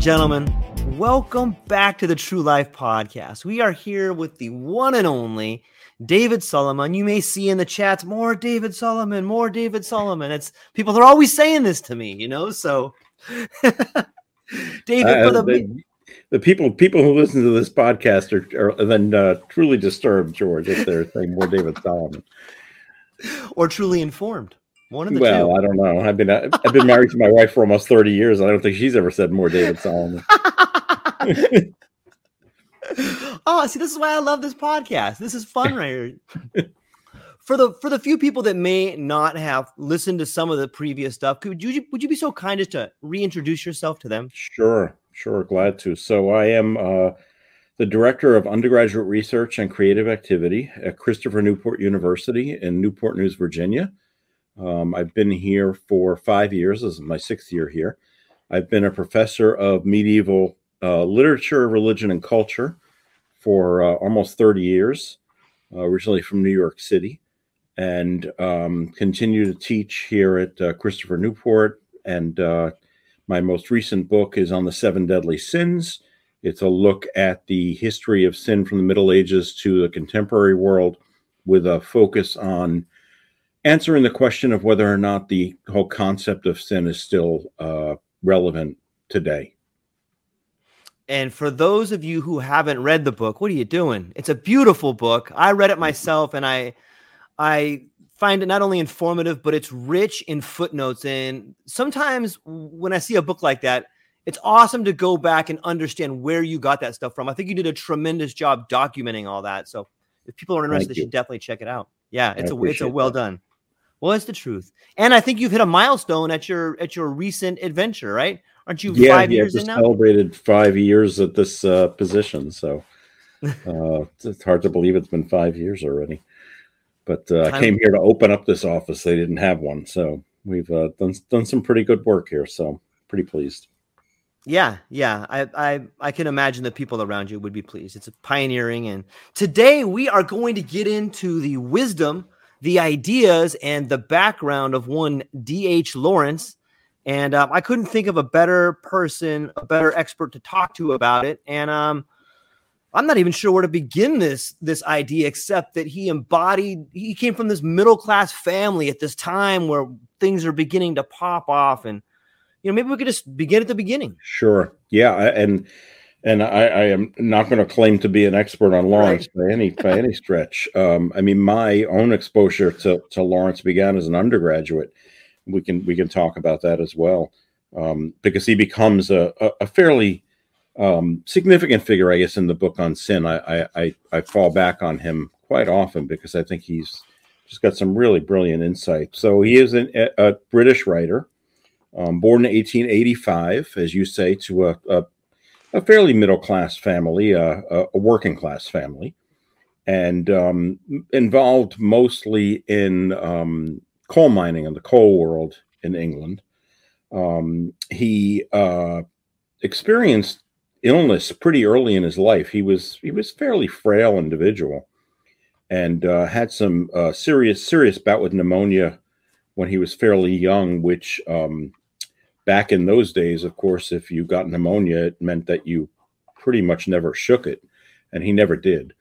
And gentlemen, welcome back to the True Life Podcast. We are here with the one and only David Solomon. You may see in the chats more David Solomon, more David Solomon. It's people are always saying this to me, you know. So, David, Uh, for the, the, the people people who listen to this podcast are, are then uh, truly disturbed, George, if they're saying more David Solomon. or truly informed, one of the Well, two. I don't know. I've been I've been married to my wife for almost thirty years. I don't think she's ever said more David Solomon. oh, see, this is why I love this podcast. This is fun right here. for the for the few people that may not have listened to some of the previous stuff, could you would you be so kind as to reintroduce yourself to them? Sure, sure, glad to. So I am uh, the director of undergraduate research and creative activity at Christopher Newport University in Newport News, Virginia. Um, I've been here for five years. This is my sixth year here. I've been a professor of medieval uh, literature, religion, and culture for uh, almost 30 years, uh, originally from New York City, and um, continue to teach here at uh, Christopher Newport. And uh, my most recent book is on the seven deadly sins. It's a look at the history of sin from the Middle Ages to the contemporary world with a focus on answering the question of whether or not the whole concept of sin is still uh, relevant today. And for those of you who haven't read the book, what are you doing? It's a beautiful book. I read it myself and I I find it not only informative but it's rich in footnotes and sometimes when I see a book like that, it's awesome to go back and understand where you got that stuff from. I think you did a tremendous job documenting all that. So if people are interested, they should definitely check it out. Yeah, it's a it's a well that. done. Well, it's the truth. And I think you've hit a milestone at your at your recent adventure, right? Aren't you yeah, five yeah, years in just now? celebrated five years at this uh, position, so uh, it's- it's hard to believe it's been five years already. But uh, I came here to open up this office; they didn't have one, so we've uh, done done some pretty good work here. So pretty pleased. Yeah, yeah. I, I I can imagine the people around you would be pleased. It's pioneering, and today we are going to get into the wisdom, the ideas, and the background of one D.H. Lawrence. And um, I couldn't think of a better person, a better expert to talk to about it. And um, I'm not even sure where to begin this this idea, except that he embodied. He came from this middle class family at this time where things are beginning to pop off, and you know maybe we could just begin at the beginning. Sure, yeah, and and I, I am not going to claim to be an expert on Lawrence by any by any stretch. Um, I mean, my own exposure to to Lawrence began as an undergraduate. We can we can talk about that as well, um, because he becomes a a, a fairly um, significant figure, I guess, in the book on sin. I, I I I fall back on him quite often because I think he's just got some really brilliant insight. So he is an, a, a British writer Um, born in 1885, as you say, to a, a, a fairly middle class family, uh, a, working class family, and um, involved mostly in um, coal mining in the coal world in England. Um, he uh, experienced illness pretty early in his life. He was he was fairly frail individual, and uh, had some uh, serious serious bout with pneumonia when he was fairly young, which um, back in those days, of course, if you got pneumonia, it meant that you pretty much never shook it, and he never did.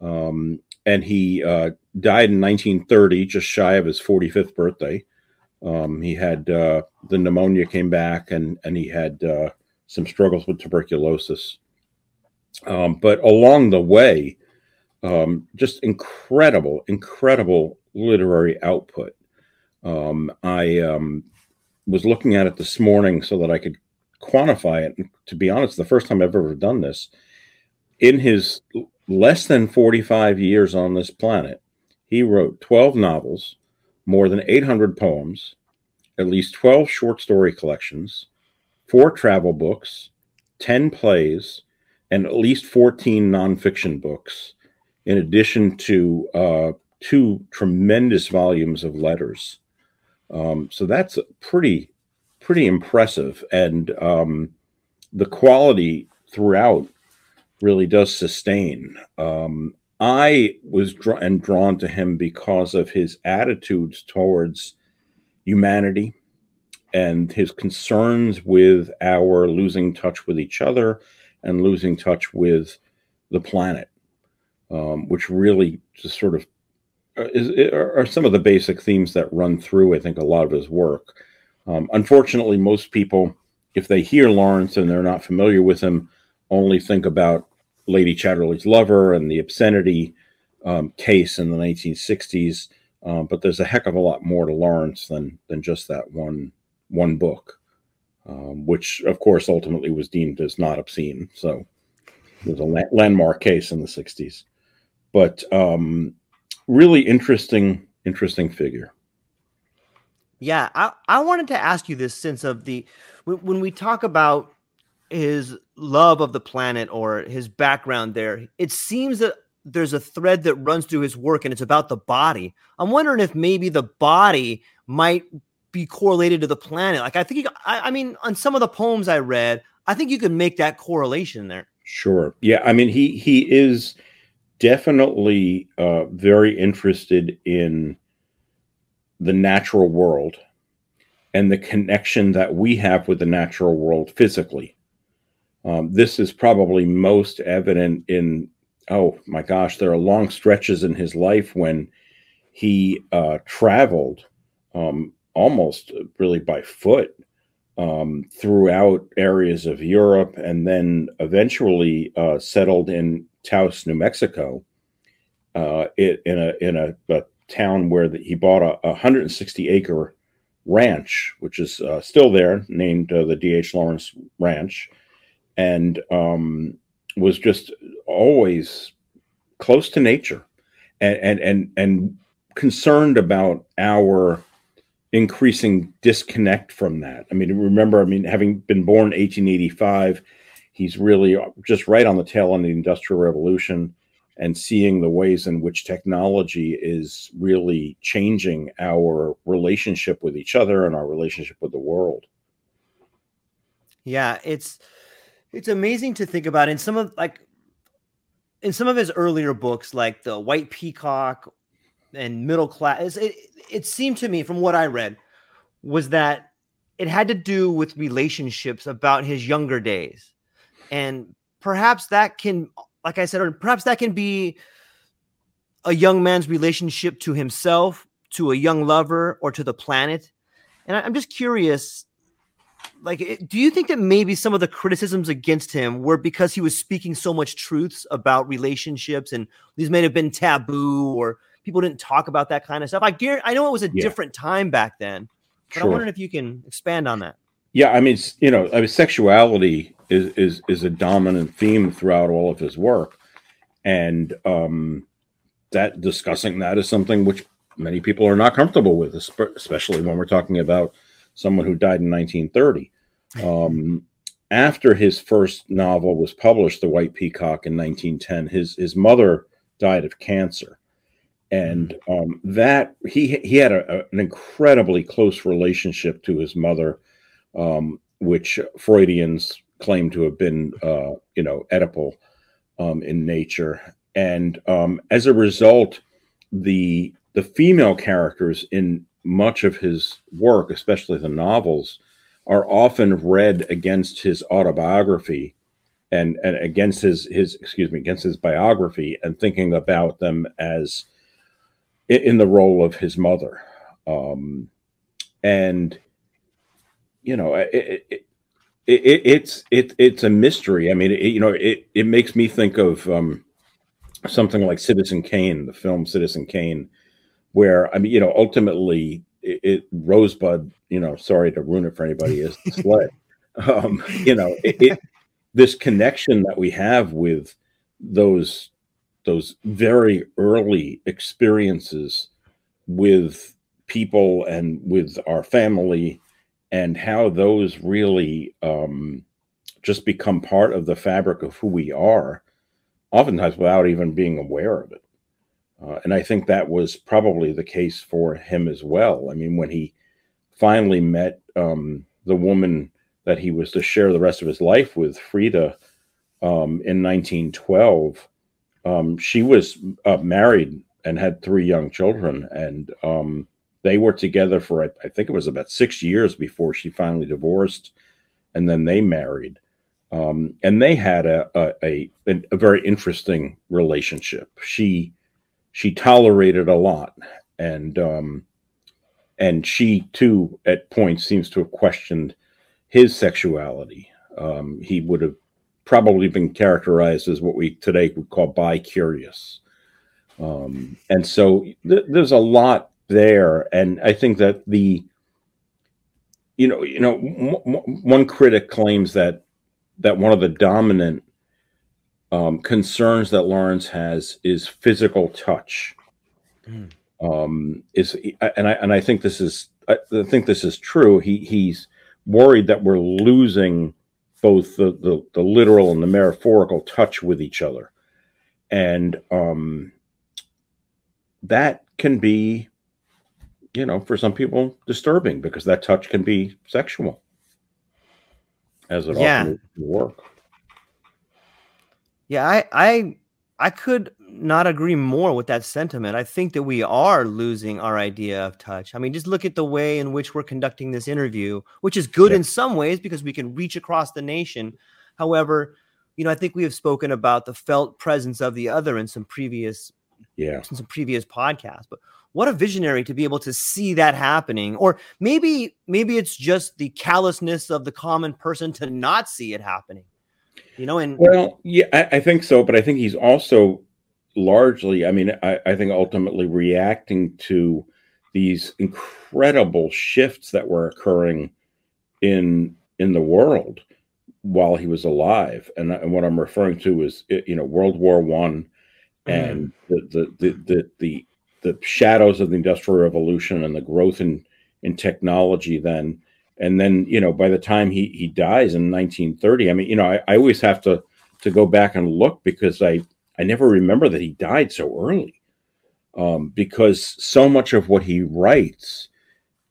Um, and he uh, died in 1930, just shy of his 45th birthday. Um, he had uh, the pneumonia came back, and and he had uh, some struggles with tuberculosis. Um, but along the way, um, just incredible, incredible literary output. Um, I um, was looking at it this morning so that I could quantify it. To be honest, the first time I've ever done this, in his less than 45 years on this planet, he wrote 12 novels, more than 800 poems, at least 12 short story collections, four travel books, 10 plays, and at least 14 nonfiction books, in addition to uh, two tremendous volumes of letters. Um, so that's pretty pretty impressive, and um, the quality throughout really does sustain. Um, I was dra- and drawn to him because of his attitudes towards humanity and his concerns with our losing touch with each other and losing touch with the planet, um, which really just sort of is, are some of the basic themes that run through, I think, a lot of his work. Um, unfortunately, most people, if they hear Lawrence and they're not familiar with him, only think about Lady Chatterley's Lover and the obscenity um, case in the 1960s. Um, but there's a heck of a lot more to Lawrence than than just that one one book, um, which of course ultimately was deemed as not obscene. So it was a la- landmark case in the 60s. But um, really interesting, interesting figure. Yeah, I, I wanted to ask you this sense of the when, when we talk about his love of the planet or his background there, it seems that there's a thread that runs through his work and it's about the body. I'm wondering if maybe the body might be correlated to the planet. Like I think, you, I, I mean, on some of the poems I read, I think you could make that correlation there. Sure. Yeah. I mean, he he is definitely uh, very interested in the natural world and the connection that we have with the natural world physically. Um, this is probably most evident in, oh my gosh, there are long stretches in his life when he uh, traveled um, almost really by foot um, throughout areas of Europe and then eventually uh, settled in Taos, New Mexico, uh, it, in a in a, a town where the, he bought a, a, 160 acre ranch, which is uh, still there, named uh, the D.H. Lawrence Ranch, and um, was just always close to nature, and and and and concerned about our increasing disconnect from that. I mean, remember, I mean, having been born 1885 he's really just right on the tail end of the industrial revolution and seeing the ways in which technology is really changing our relationship with each other and our relationship with the world yeah it's it's amazing to think about in some of like in some of his earlier books like the white peacock and middle class it, it seemed to me from what i read was that it had to do with relationships about his younger days. And perhaps that can like i said or perhaps that can be a young man's relationship to himself to a young lover or to the planet. And i'm just curious like do you think that maybe some of the criticisms against him were because he was speaking so much truths about relationships and these may have been taboo or people didn't talk about that kind of stuff i guarantee i know it was a yeah. different time back then but sure. i'm wondering if you can expand on that yeah i mean you know I mean, sexuality is is is a dominant theme throughout all of his work, and um, that discussing that is something which many people are not comfortable with, especially when we're talking about someone who died in 1930. Um, after his first novel was published, The White Peacock, in 1910, his his mother died of cancer, and um, that he he had a, a, an incredibly close relationship to his mother, um, which Freudians claim to have been, uh, you know, Oedipal um, in nature, and um, as a result, the the female characters in much of his work, especially the novels, are often read against his autobiography and, and against his his excuse me against his biography and thinking about them as in, the role of his mother um, and you know it, it, it, it's it, it's a mystery i mean you know it, it makes me think of um, something like citizen kane the film citizen kane where i mean you know ultimately it, it, Rosebud, you know, sorry to ruin it for anybody, is the sled. um, you know, it, it, this connection that we have with those those very early experiences with people and with our family and how those really um, just become part of the fabric of who we are oftentimes without even being aware of it uh, and I think that was probably the case for him as well. I mean, when he finally met um, the woman that he was to share the rest of his life with, Frida, um, in 1912, um, she was uh, married and had three young children. And um, they were together for, I think it was about six years before she finally divorced. And then they married. Um, and they had a, a, a, a very interesting relationship. She, she tolerated a lot and um and she too at points seems to have questioned his sexuality um he would have probably been characterized as what we today would call bi-curious um and so th- there's a lot there and i think that the you know you know m- one critic claims that that one of the dominant um, concerns that Lawrence has is physical touch. Mm. Um, is and I and I think this is I think this is true. He he's worried that we're losing both the the, the literal and the metaphorical touch with each other, and um, that can be, you know, for some people disturbing because that touch can be sexual, as it yeah. often work. Yeah, I I I could not agree more with that sentiment. I think that we are losing our idea of touch. I mean, just look at the way in which we're conducting this interview, which is good yeah. in some ways because we can reach across the nation. However, you know, I think we have spoken about the felt presence of the other in some previous yeah, in some previous podcasts. But what a visionary to be able to see that happening or maybe maybe it's just the callousness of the common person to not see it happening you know and well yeah I, I, think so but i think he's also largely i mean I, I think ultimately reacting to these incredible shifts that were occurring in in the world while he was alive and, and what i'm referring to is you know world war one and mm. the, the, the the the the shadows of the industrial revolution and the growth in in technology then and then you know by the time he he dies in 1930 i mean you know i, I always have to to go back and look because i i never remember that he died so early um, because so much of what he writes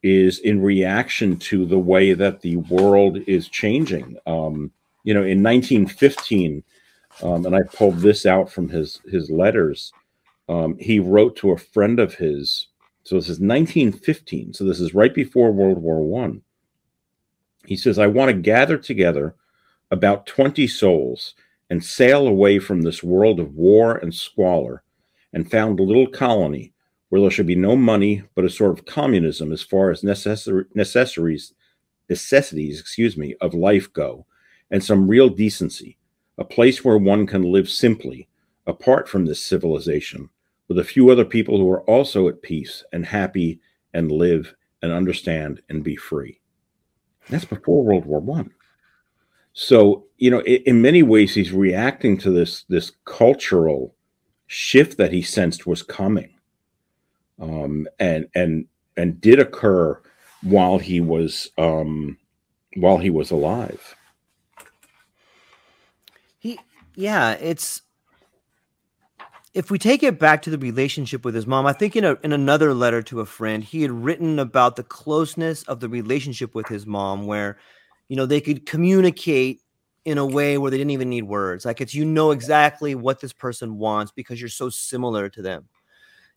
is in reaction to the way that the world is changing. Um, you know in 1915 um, and i pulled this out from his his letters um, he wrote to a friend of his so this is 1915 so this is right before world war one. He says, I want to gather together about 20 souls and sail away from this world of war and squalor and found a little colony where there should be no money but a sort of communism as far as necessary, necessaries necessities excuse me of life go and some real decency a place where one can live simply apart from this civilization with a few other people who are also at peace and happy and live and understand and be free that's before World War One. So you know, in, in many ways, he's reacting to this this cultural shift that he sensed was coming, um, and and and did occur while he was um, while he was alive. He, yeah, it's if we take it back to the relationship with his mom, I think in a, in another letter to a friend, he had written about the closeness of the relationship with his mom, where you know they could communicate in a way where they didn't even need words. Like it's you know exactly what this person wants because you're so similar to them.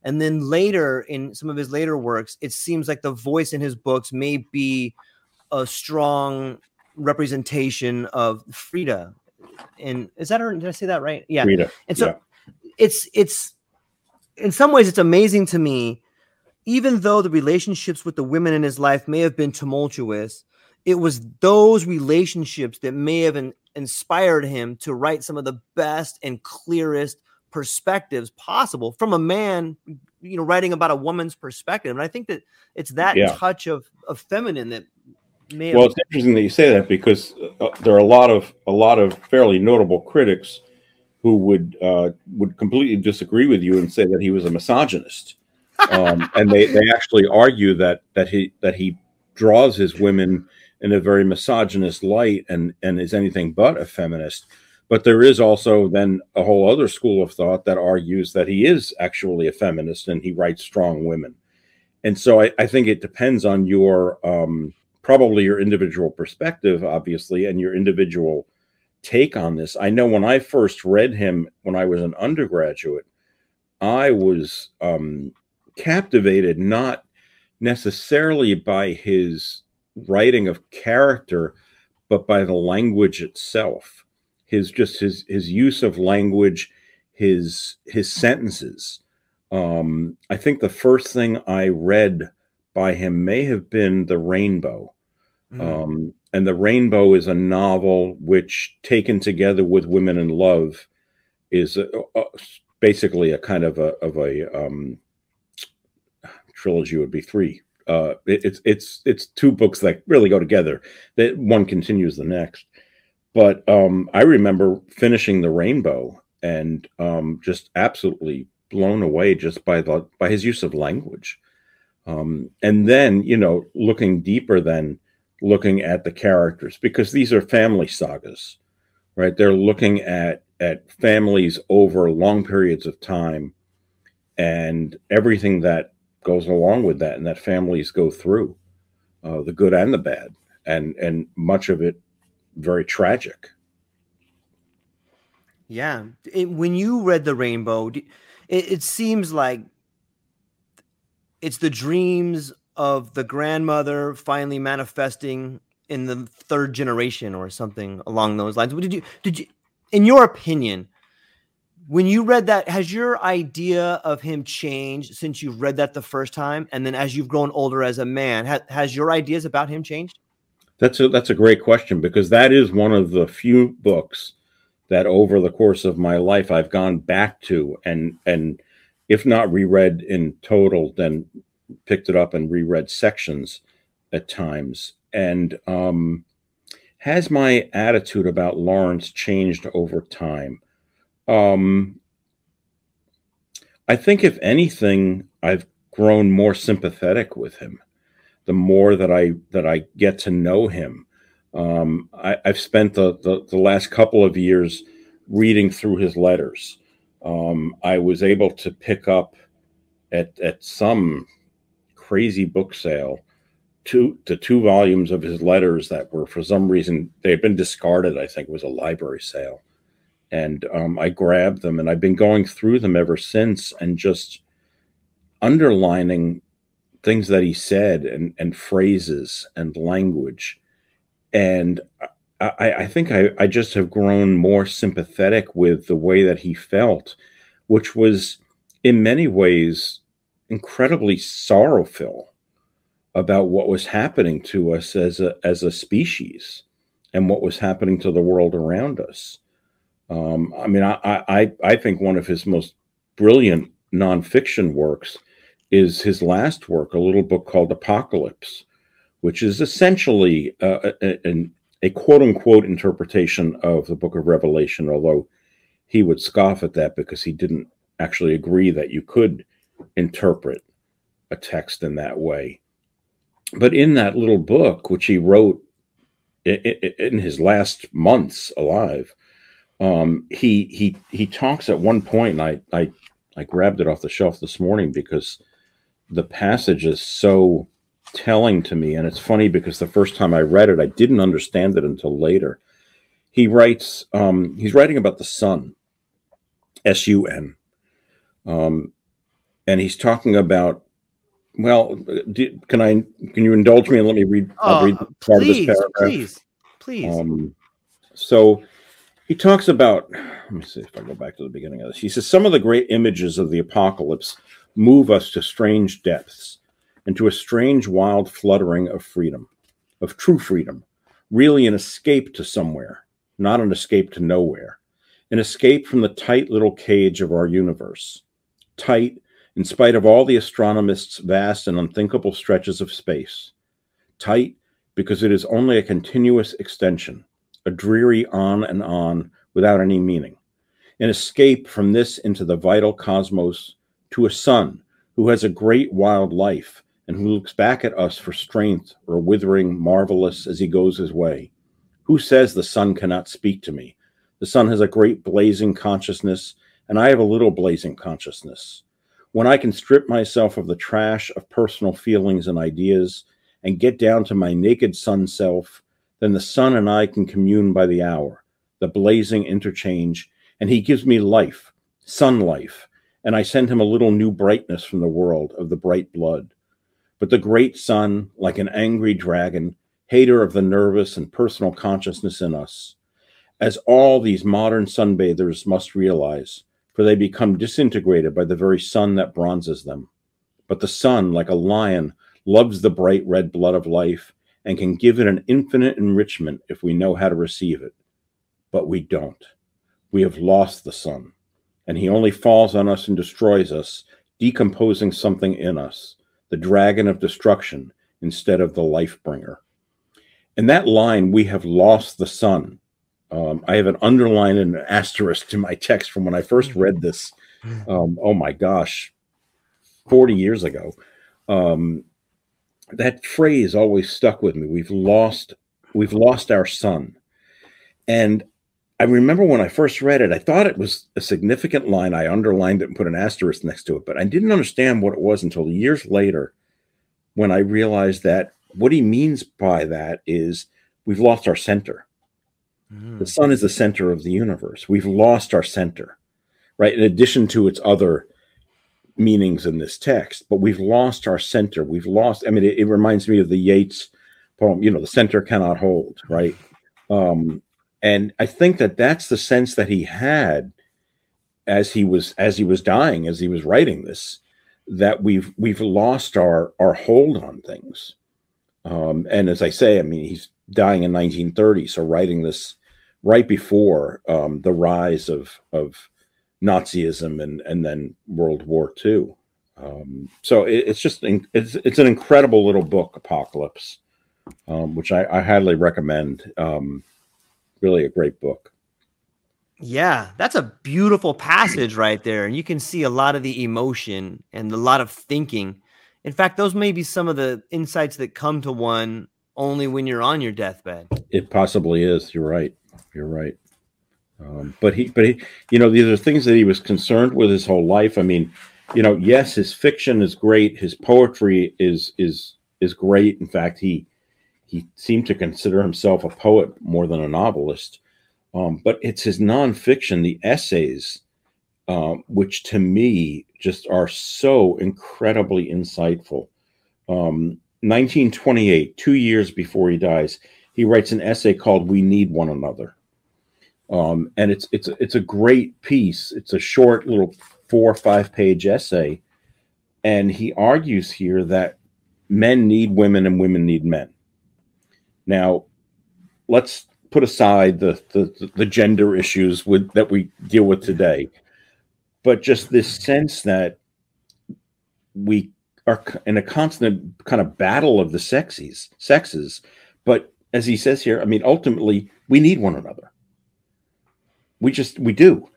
And then later in some of his later works, it seems like the voice in his books may be a strong representation of Frida. And is that her? Did I say that right? Yeah. Frida. And so yeah. it's it's in some ways it's amazing to me, even though the relationships with the women in his life may have been tumultuous, it was those relationships that may have in, inspired him to write some of the best and clearest perspectives possible from a man you know writing about a woman's perspective and i think that it's that yeah. touch of of feminine that may well have... it's interesting that you say that because uh, there are a lot of a lot of fairly notable critics who would uh, would completely disagree with you and say that he was a misogynist um, and they they actually argue that that he that he draws his women in a very misogynist light and and is anything but a feminist. But there is also then a whole other school of thought that argues that he is actually a feminist and he writes strong women. And so i, I think it depends on your um, probably your individual perspective obviously and your individual take on this. I know when i first read him when i was an undergraduate i was um, captivated not necessarily by his writing of character, but by the language itself. His just his his use of language, his his sentences. Um, I think the first thing I read by him may have been The Rainbow. Mm. Um, and The Rainbow is a novel which, taken together with Women in Love, is a, a, basically a kind of a of a um, trilogy would be three uh, it, it's it's it's two books that really go together. That one continues the next. But um, I remember finishing the Rainbow and um, just absolutely blown away just by the by his use of language. Um, and then you know looking deeper than looking at the characters because these are family sagas, right? They're looking at at families over long periods of time and everything that goes along with that and that families go through uh, the good and the bad and and much of it very tragic yeah it, when you read the rainbow it, it seems like it's the dreams of the grandmother finally manifesting in the third generation or something along those lines. What did you did you in your opinion, when you read that, has your idea of him changed since you've read that the first time, and then as you've grown older as a man? Ha- has your ideas about him changed? That's a that's a great question because that is one of the few books that over the course of my life I've gone back to and and if not reread in total, then picked it up and reread sections at times. And um, has my attitude about Lawrence changed over time? Um, I think if anything, I've grown more sympathetic with him. The more that I that I get to know him, um, I, have spent the, the, the last couple of years reading through his letters. Um, I was able to pick up at at some crazy book sale two to two volumes of his letters that were for some reason they had been discarded. I think it was a library sale and um, I grabbed them and I've been going through them ever since and just underlining things that he said and, and phrases and language. And I, I think I, I just have grown more sympathetic with the way that he felt, which was in many ways incredibly sorrowful about what was happening to us as a as a species and what was happening to the world around us. Um, I mean, I, I I think one of his most brilliant nonfiction works is his last work, a little book called Apocalypse, which is essentially uh, a, a, a quote unquote interpretation of the Book of Revelation, although he would scoff at that because he didn't actually agree that you could interpret a text in that way. but in that little book, which he wrote in, in his last months alive, um, he he he talks at one point, and I I I grabbed it off the shelf this morning because the passage is so telling to me, and it's funny because the first time I read it, I didn't understand it until later. He writes, um, he's writing about the sun, S U N, um, and he's talking about well, do, can I? Can you indulge me and let me read? I'll read part please, of this paragraph. Please, please. Um, so he talks about. Let me see if I go back to the beginning of this. He says some of the great images of the apocalypse move us to strange depths and to a strange, wild fluttering of freedom, of true freedom, really an escape to somewhere, not an escape to nowhere, an escape from the tight little cage of our universe, tight in spite of all the astronomists' vast and unthinkable stretches of space. Tight because it is only a continuous extension, a dreary on and on without any meaning. An escape from this into the vital cosmos to a sun who has a great wild life and who looks back at us for strength or withering marvelous as he goes his way. Who says the sun cannot speak to me? The sun has a great blazing consciousness, and I have a little blazing consciousness when I can strip myself of the trash of personal feelings and ideas and get down to my naked sun self, then the sun and I can commune by the hour, the blazing interchange, and he gives me life, sun life, and I send him a little new brightness from the world of the bright blood. But the great sun, like an angry dragon, hater of the nervous and personal consciousness in us, as all these modern sunbathers must realize, for they become disintegrated by the very sun that bronzes them. But the sun, like a lion, loves the bright red blood of life and can give it an infinite enrichment if we know how to receive it. But we don't. We have lost the sun, and he only falls on us and destroys us, decomposing something in us, the dragon of destruction instead of the life bringer. In that line, we have lost the sun, um, I have an underline and an asterisk to my text from when I first read mm-hmm. this. Um, oh my gosh, 40 years ago. Um, that phrase always stuck with me. We've lost, we've lost our sun. And I remember when I first read it, I thought it was a significant line. I underlined it and put an asterisk next to it, but I didn't understand what it was until years later when I realized that what he means by that is we've lost our center the mm. sun is the center of the universe. We've lost our center, right? In addition to its other meanings in this text, but we've lost our center. We've lost, I mean, it, it reminds me of the Yeats poem, you know, the center cannot hold, right? Um, and I think that that's the sense that he had as he was as he was dying, as he was writing this, that we've we've lost our our hold on things. Um, and as I say, I mean, he's dying in 1930, so writing this right before um, the rise of of Nazism and and then World War II. Um, so it, it's just it's it's an incredible little book, Apocalypse, um, which I, I, highly recommend. Um, really a great book. Yeah, that's a beautiful passage right there, and you can see a lot of the emotion and a lot of thinking. In fact, those may be some of the insights that come to one only when you're on your deathbed. It possibly is. You're right. You're right. Um, but he, but he, you know, these are things that he was concerned with his whole life. I mean, you know, yes, his fiction is great. His poetry is is is great. In fact, he he seemed to consider himself a poet more than a novelist. Um, but it's his nonfiction, the essays, um, which to me just are so incredibly insightful. Um, 1928, two years before he dies, he writes an essay called "We Need One Another." Um, and it's it's it's a great piece. It's a short little four or five page essay, and he argues here that men need women and women need men. Now, let's put aside the the, the gender issues with that we deal with today, but just this sense that we are in a constant kind of battle of the sexes sexes, but as he says here, I mean, ultimately we need one another we just we do.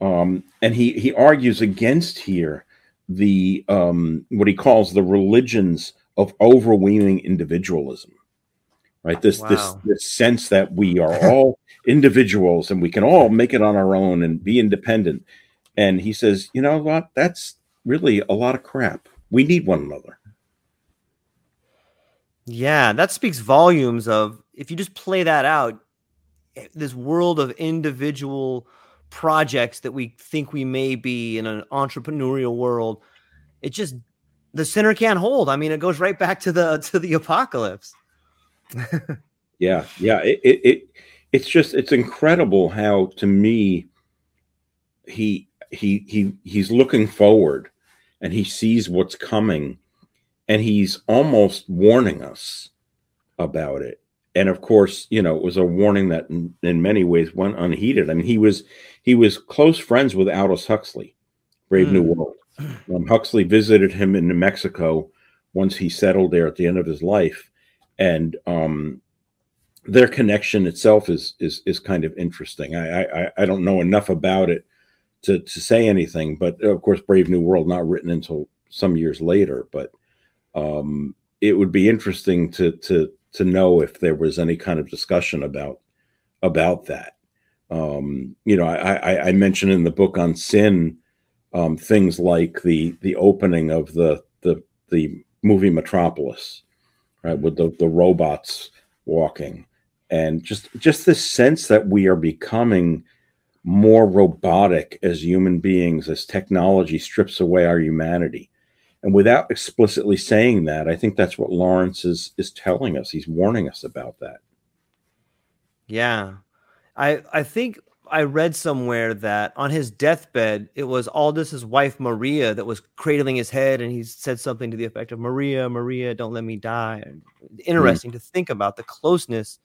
Um, and he he argues against here the um, what he calls the religions of overweening individualism right? This wow. this this sense that we are all individuals and we can all make it on our own and be independent. And he says you know what? That's really a lot of crap. We need one another. Yeah that speaks volumes of if you just play that out this world of individual projects that we think we may be in an entrepreneurial world it just the center can't hold i mean it goes right back to the to the apocalypse yeah, yeah. It, it, it it's just it's incredible how to me he he he he's looking forward and he sees what's coming and he's almost warning us about it and of course you know it was a warning that in, in, many ways went unheeded i mean he was he was close friends with aldous huxley brave mm. new world um, huxley visited him in new mexico once he settled there at the end of his life and um, their connection itself is is is kind of interesting. I, I I don't know enough about it to to say anything, but of course, Brave New World not written until some years later. But um, it would be interesting to to to know if there was any kind of discussion about about that. Um, you know, I, I, I mentioned in the book on sin um, things like the the opening of the the the movie Metropolis, right, with the the robots walking and just just this sense that we are becoming more robotic as human beings as technology strips away our humanity and without explicitly saying that i think that's what lawrence is is telling us he's warning us about that yeah i i think i read somewhere that on his deathbed it was aldous's wife maria that was cradling his head and he said something to the effect of maria maria don't let me die interesting mm. to think about the closeness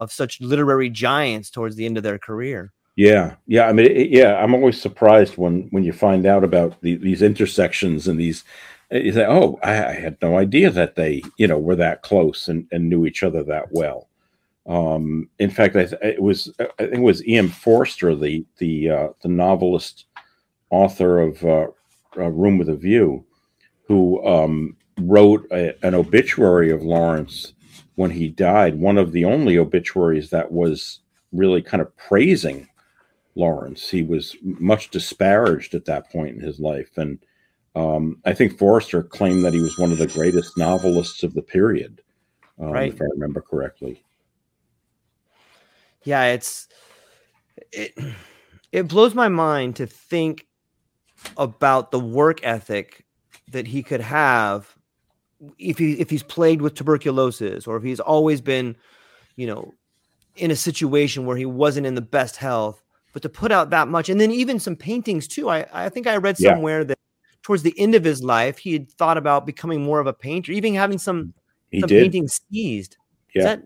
of such literary giants towards the end of their career. Yeah, yeah. I mean, it, yeah. I'm always surprised when when you find out about the, these intersections and these. Eh, you say, "Oh, I, I, had no idea that they, you know, were that close and, and knew each other that well." Um, in fact, I th- it was I think it was E.M. Forster, the the uh, the novelist, author of uh, Room with a View, who um, wrote a, an obituary of Lawrence when he died, one of the only obituaries that was really kind of praising Lawrence. He was much disparaged at that point in his life. And um, I think Forster claimed that he was one of the greatest novelists of the period, um, right. if I remember correctly. Yeah, it's it it blows my mind to think about the work ethic that he could have if he if he's plagued with tuberculosis or if he's always been, you know, in a situation where he wasn't in the best health, but to put out that much, and then even some paintings too. I I think I read somewhere yeah. that towards the end of his life, he had thought about becoming more of a painter, even having some he some did. paintings seized. Yeah. That,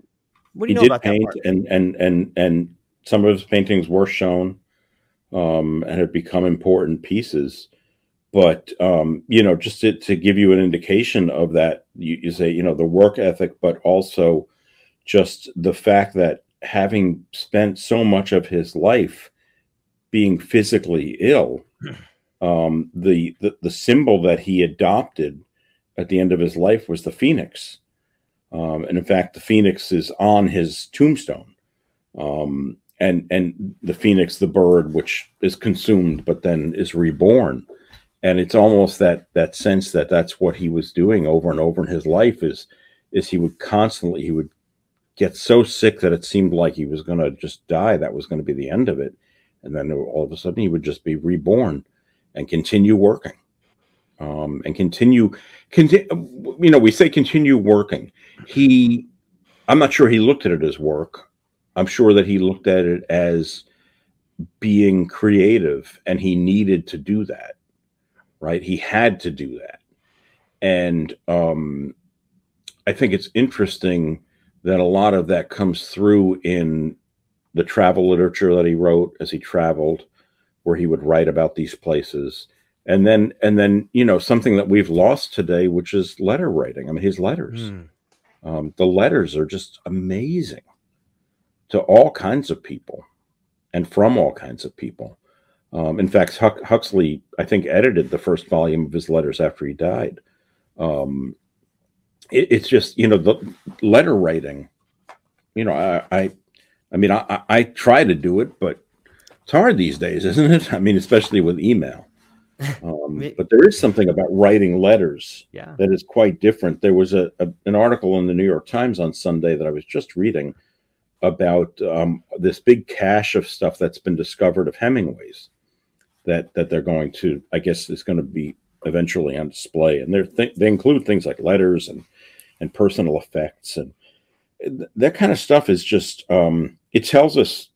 what do you he know about paint that? Part? And and and and some of his paintings were shown um, and have become important pieces but um, you know just to, to give you an indication of that you, you say you know the work ethic but also just the fact that having spent so much of his life being physically ill um, the, the the symbol that he adopted at the end of his life was the phoenix. Um, and in fact the phoenix is on his tombstone. Um, and and the phoenix the bird which is consumed but then is reborn. And it's almost that that sense that that's what he was doing over and over in his life is is he would constantly he would get so sick that it seemed like he was going to just die. That was going to be the end of it. And then all of a sudden he would just be reborn and continue working um, and continue continue you know we say continue working he i'm not sure he looked at it as work i'm sure that he looked at it as being creative and he needed to do that right? He had to do that. And um, I think it's interesting that a lot of that comes through in the travel literature that he wrote as he traveled, where he would write about these places. And then, and then, you know, something that we've lost today, which is letter writing. I mean, his letters. Mm. Um, the letters are just amazing to all kinds of people and from all kinds of people. Um, in fact, Huck, Huxley, I think, edited the first volume of his letters after he died. Um, it, it's just you know the letter writing. You know, I I, I mean, I, I try to do it, but it's hard these days, isn't it? I mean, especially with email. Um, but there is something about writing letters yeah. that is quite different. There was a, a, an article in the New York Times on Sunday that I was just reading about um, this big cache of stuff that's been discovered of Hemingway's that that they're going to, I guess, is going to be eventually on display, and they th- they include things like letters and and personal effects and that kind of stuff is just um, it tells us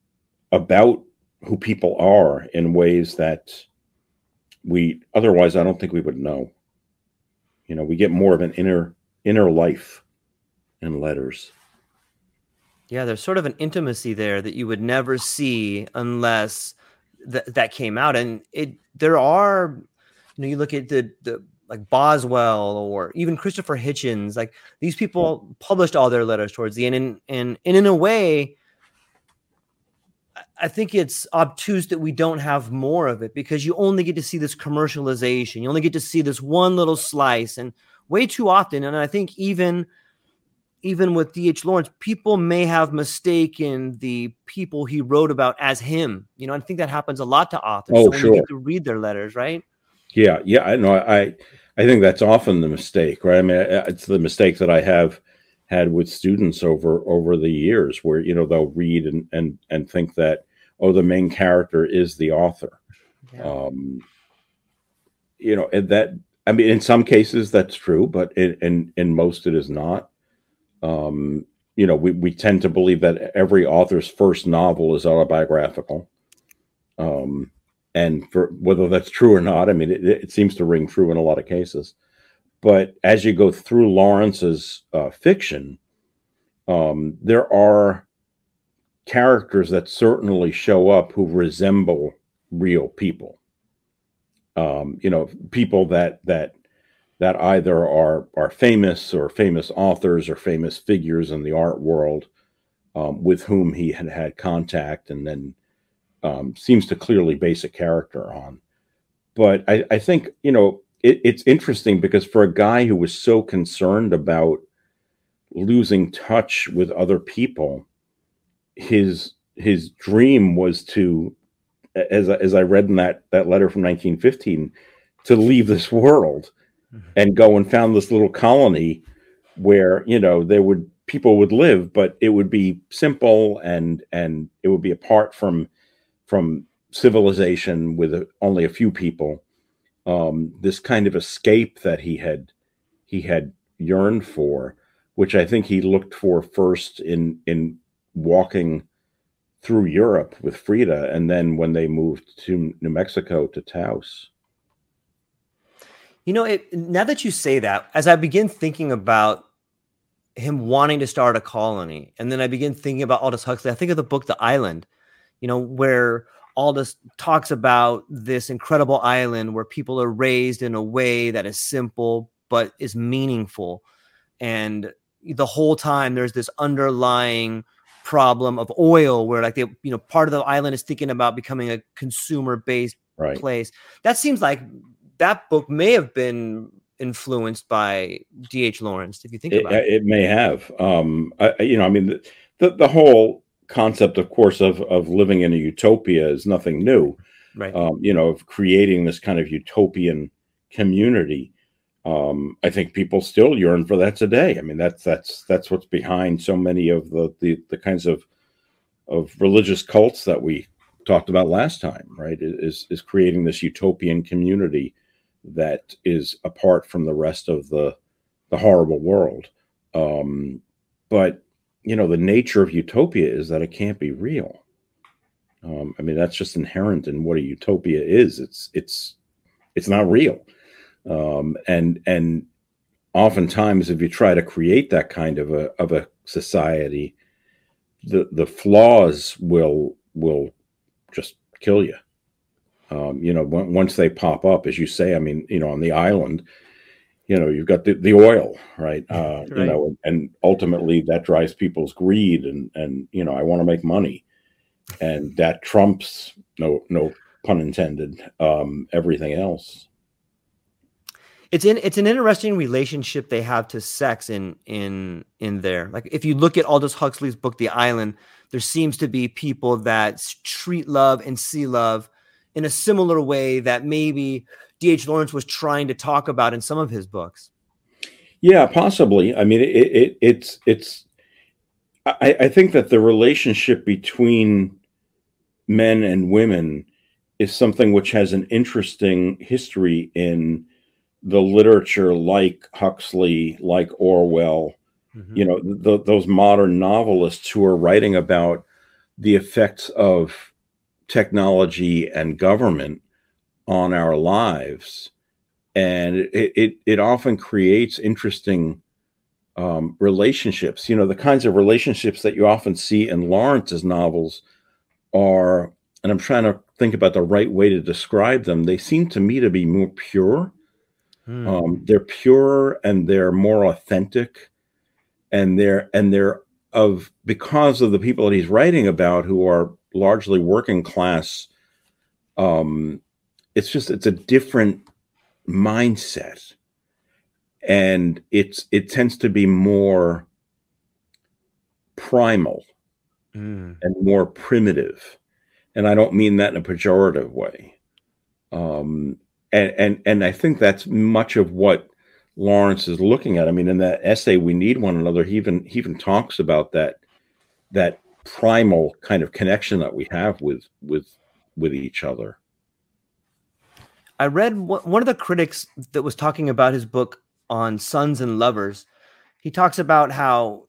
about who people are in ways that we otherwise I don't think we would know. You know, we get more of an inner inner life in letters. Yeah, there's sort of an intimacy there that you would never see unless th- that came out. And it there are, you know, you look at the the like Boswell or even Christopher Hitchens, like these people published all their letters towards the end, and and, and in a way, I think it's obtuse that we don't have more of it because you only get to see this commercialization. You only get to see this one little slice, and way too often. And I think even even with D.H. Lawrence, people may have mistaken the people he wrote about as him. You know, I think that happens a lot to authors. Oh, so when sure. you get to read their letters, right? Yeah, yeah, I know. I I think that's often the mistake, right? I mean, it's the mistake that I have had with students over over the years, where you know they'll read and and and think that oh, the main character is the author. Yeah. Um, you know, and that I mean, in some cases that's true, but in in, in most it is not. Um, you know, we, we tend to believe that every author's first novel is autobiographical. Um, and for whether that's true or not, I mean, it, it seems to ring true in a lot of cases. But as you go through Lawrence's uh, fiction, um, there are characters that certainly show up who resemble real people. Um, you know, people that that that either are are famous or famous authors or famous figures in the art world um, with whom he had had contact, and then um, seems to clearly base a character on. But I, I think you know it, it's interesting because for a guy who was so concerned about losing touch with other people, his his dream was to, as as I read in that that letter from 1915, to leave this world mm-hmm. and go and found this little colony where you know there would people would live, but it would be simple and and it would be apart from from civilization with a, only a few people. Um, this kind of escape that he had he had yearned for, which I think he looked for first in in walking through Europe with Frida, and then when they moved to New Mexico to Taos. You know, it, now that you say that, as I begin thinking about him wanting to start a colony, and then I begin thinking about Aldous Huxley, I think of the book The Island, you know, where Aldous talks about this incredible island where people are raised in a way that is simple but is meaningful. And the whole time there's this underlying problem of oil where like they you know part of the island is thinking about becoming a consumer based right. place that seems like that book may have been influenced by dh lawrence if you think it, about it it may have um I, you know i mean the, the, the whole concept of course of of living in a utopia is nothing new right um you know of creating this kind of utopian community um, I think people still yearn for that today. I mean, that's that's that's what's behind so many of the the, the kinds of of religious cults that we talked about last time, right? Is is creating this utopian community that is apart from the rest of the the horrible world. Um, but you know, the nature of utopia is that it can't be real. Um, I mean, that's just inherent in what a utopia is. It's it's it's not real um, and and oftentimes if you try to create that kind of a of a society the the flaws will will just kill you um, you know once they pop up as you say i mean you know on the island you know you've got the, the oil right uh right. you know and ultimately that drives people's greed and and you know i want to make money and that trumps no no pun intended um everything else it's in it's an interesting relationship they have to sex in in in there. Like if you look at Aldous Huxley's book The Island, there seems to be people that treat love and see love in a similar way that maybe D.H. Lawrence was trying to talk about in some of his books. Yeah, possibly. I mean, it, it it's it's. I, I think that the relationship between men and women is something which has an interesting history in the literature like Huxley, like Orwell, mm-hmm. you know, the, those modern novelists who are writing about the effects of technology and government on our lives. And it, it, it often creates interesting um, relationships. You know, the kinds of relationships that you often see in Lawrence's novels are, and I'm trying to think about the right way to describe them, they seem to me to be more pure Hmm. Um, they're pure and they're more authentic, and they're and they're of because of the people that he's writing about who are largely working class. Um, it's just it's a different mindset, and it's it tends to be more primal mm. and more primitive, and I don't mean that in a pejorative way. Um, and and and I think that's much of what Lawrence is looking at. I mean, in that essay, "We Need One Another," he even he even talks about that that primal kind of connection that we have with with with each other. I read one of the critics that was talking about his book on sons and lovers. He talks about how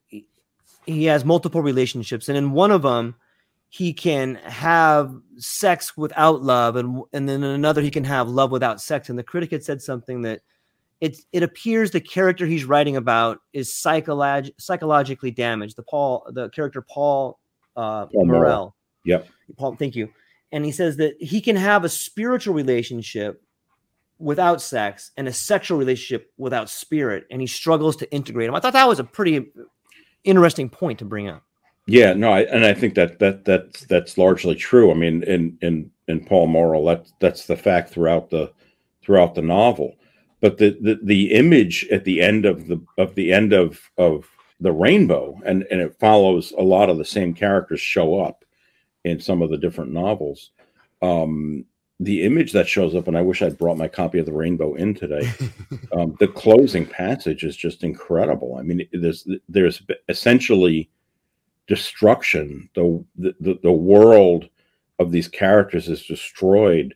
he has multiple relationships, and in one of them, he can have sex without love and and then in another he can have love without sex and the critic had said something that it it appears the character he's writing about is psycholog- psychologically damaged the paul the character paul uh paul morel yep. Paul thank you. And he says that he can have a spiritual relationship without sex and a sexual relationship without spirit and he struggles to integrate them. I thought that was a pretty interesting point to bring up. Yeah, no, I, and I think that that that's that's largely true. I mean, in in in Paul Morel, that that's the fact throughout the throughout the novel. But the, the the image at the end of the of the end of of the rainbow, and and it follows a lot of the same characters show up in some of the different novels. Um, the image that shows up, and I wish I'd brought my copy of the Rainbow in today. um, the closing passage is just incredible. I mean, there's there's essentially destruction. The, the the world of these characters is destroyed,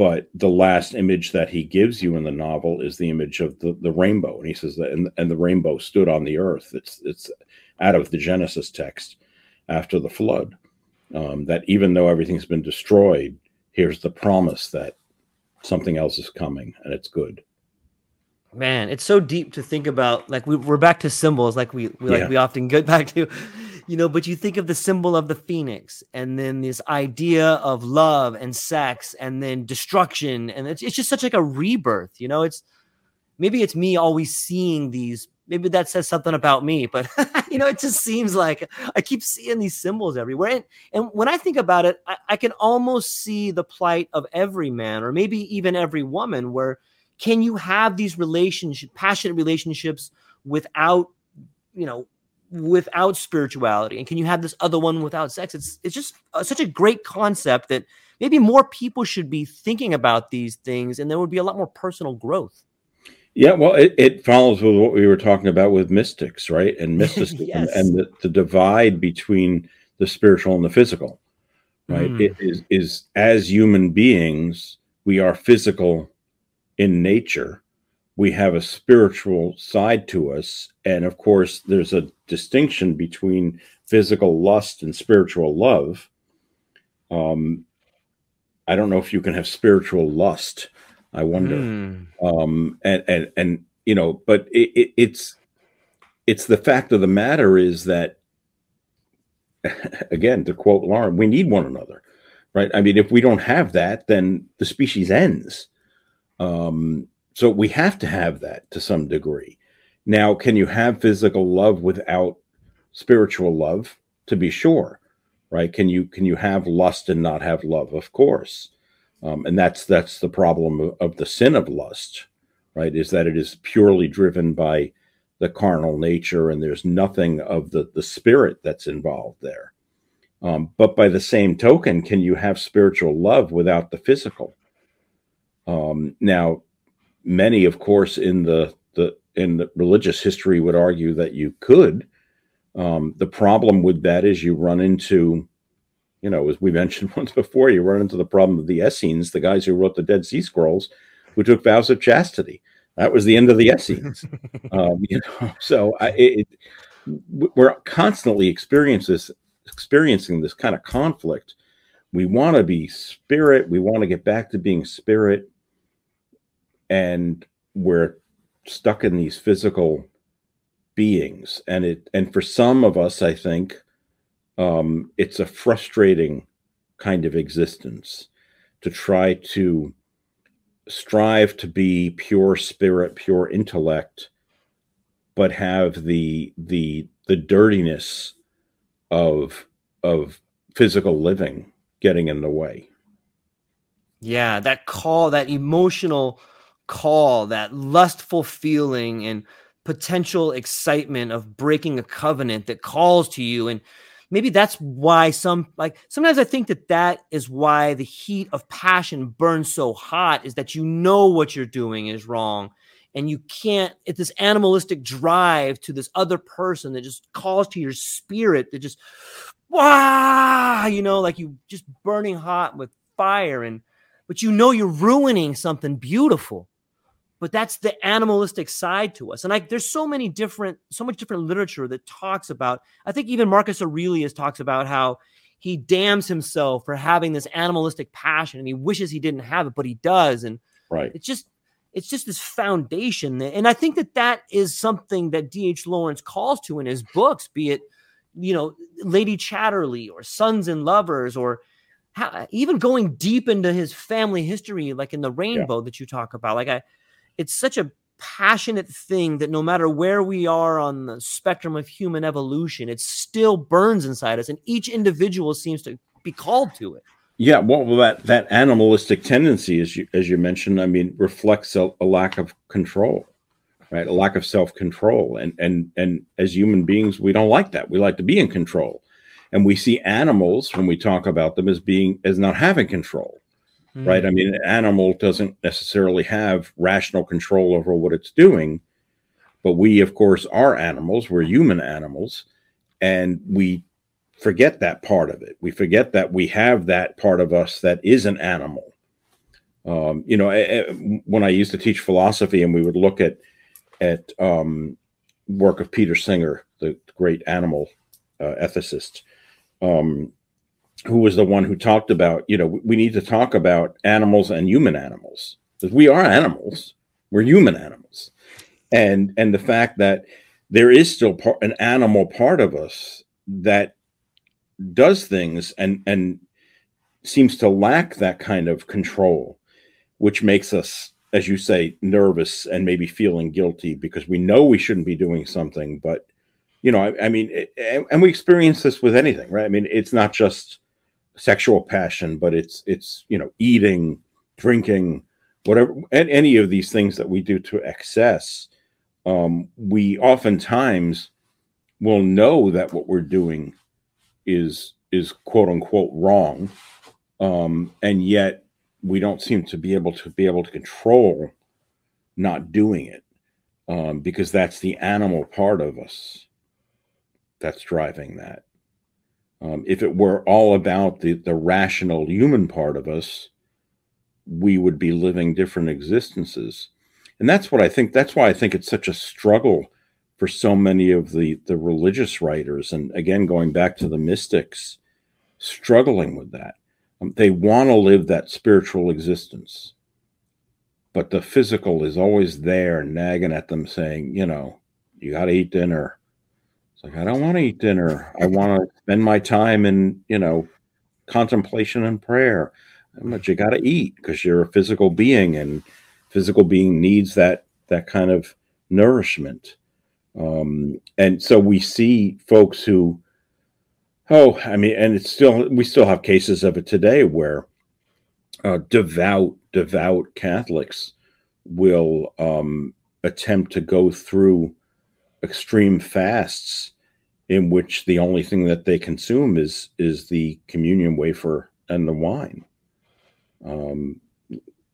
but the last image that he gives you in the novel is the image of the, the rainbow, and he says that and, and the rainbow stood on the earth. It's it's out of the Genesis text after the flood. Um, that even though everything's been destroyed, here's the promise that something else is coming and it's good man it's so deep to think about like we, we're back to symbols like we, we like we often get back to you know but you think of the symbol of the phoenix and then this idea of love and sex and then destruction. And it's, it's just such like a rebirth you know? It's maybe it's me always seeing these maybe that says something about me but you know it just seems like i keep seeing these symbols everywhere. And, and when i think about it I, I can almost see the plight of every man or maybe even every woman where can you have these relationship passionate relationships without you know without spirituality and can you have this other one without sex it's it's just uh, such a great concept that maybe more people should be thinking about these things and there would be a lot more personal growth yeah well it, it follows with what we were talking about with mystics right and mysticism yes. and, the, the, divide between the spiritual and the physical right mm. it is is as human beings we are physical in nature. We have a spiritual side to us. And of course, there's a distinction between physical lust and spiritual love. Um, I don't know if you can have spiritual lust. I wonder. Mm. Um, and, and, and, you know, but it, it, it's, it's the fact of the matter is that, again, to quote Lawrence, we need one another, right? I mean, if we don't have that, then the species ends. Um, so we have to have that to some degree. Now, can you have physical love without spiritual love? To be sure, right? Can you can you have lust and not have love? Of course, um, and that's that's the problem of, of the sin of lust, right? Is that it is purely driven by the carnal nature and there's nothing of the, the spirit that's involved there. Um, but by the same token, can you have spiritual love without the physical? Um, now, many, of course, in the, the in the religious history would argue that you could. Um, the problem with that is you run into, you know, as we mentioned once before, you run into the problem of the Essenes, the guys who wrote the Dead Sea Scrolls, who took vows of chastity. That was the end of the Essenes. um, you know, so I, it, we're constantly experiencing this, experiencing this kind of conflict. We want to be spirit. We want to get back to being spirit, and we're stuck in these physical beings. And it and for some of us i think um it's a frustrating kind of existence to try to strive to be pure spirit pure intellect but have the the the dirtiness of of physical living getting in the way. Yeah that call that emotional call, that lustful feeling and potential excitement of breaking a covenant that calls to you. And maybe that's why some, like, sometimes I think that that is why the heat of passion burns so hot is that you know what you're doing is wrong. And you can't, it's this animalistic drive to this other person that just calls to your spirit that just, wow, you know, like you just burning hot with fire. And, but you know you're ruining something beautiful but that's the animalistic side to us. And like there's so many different, so much different literature that talks about, I think even Marcus Aurelius talks about how he damns himself for having this animalistic passion and he wishes he didn't have it, but he does. And right. it's just, it's just this foundation. And I think that that is something that D.H. Lawrence calls to in his books, be it, you know, Lady Chatterley or Sons and Lovers or how, even going deep into his family history, like in the rainbow yeah. that you talk about. Like I, it's such a passionate thing that no matter where we are on the spectrum of human evolution, it still burns inside us, and each individual seems to be called to it. Yeah, well, that that animalistic tendency, as you as you mentioned, I mean, reflects a, a lack of control, right? A lack of self control, and and and as human beings, we don't like that. We like to be in control, and we see animals when we talk about them as being as not having control mm. right? I mean, an animal doesn't necessarily have rational control over what it's doing, but we, of course, are animals. We're human animals, and we forget that part of it. We forget that we have that part of us that is an animal. Um, you know, when I used to teach philosophy, and we would look at at um, work of Peter Singer, the great animal uh, ethicist. Um, who was the one who talked about, you know, we need to talk about animals and human animals because we are animals. We're human animals. And and the fact that there is still part, an animal part of us that does things and and seems to lack that kind of control, which makes us, as you say, nervous and maybe feeling guilty because we know we shouldn't be doing something, but you know, I, I mean, it, and we experience this with anything, right? I mean, it's not just sexual passion, but it's it's you know eating, drinking, whatever, and any of these things that we do to excess. Um, we oftentimes will know that what we're doing is is quote unquote wrong, um, and yet we don't seem to be able to be able to control not doing it um, because that's the animal part of us that's driving that. Um, if it were all about the, the rational human part of us, we would be living different existences. And that's what I think, that's why I think it's such a struggle for so many of the, the religious writers. And again, going back to the mystics, struggling with that. Um, they want to live that spiritual existence, but the physical is always there nagging at them, saying, you know, you got to eat dinner it's like I don't want to eat dinner. I want to spend my time in you know contemplation and prayer. But you got to eat because you're a physical being, and physical being needs that that kind of nourishment. Um, and so we see folks who, oh, I mean, and it's still we still have cases of it today where uh, devout devout Catholics will um, attempt to go through extreme fasts in which the only thing that they consume is is the communion wafer and the wine. Um,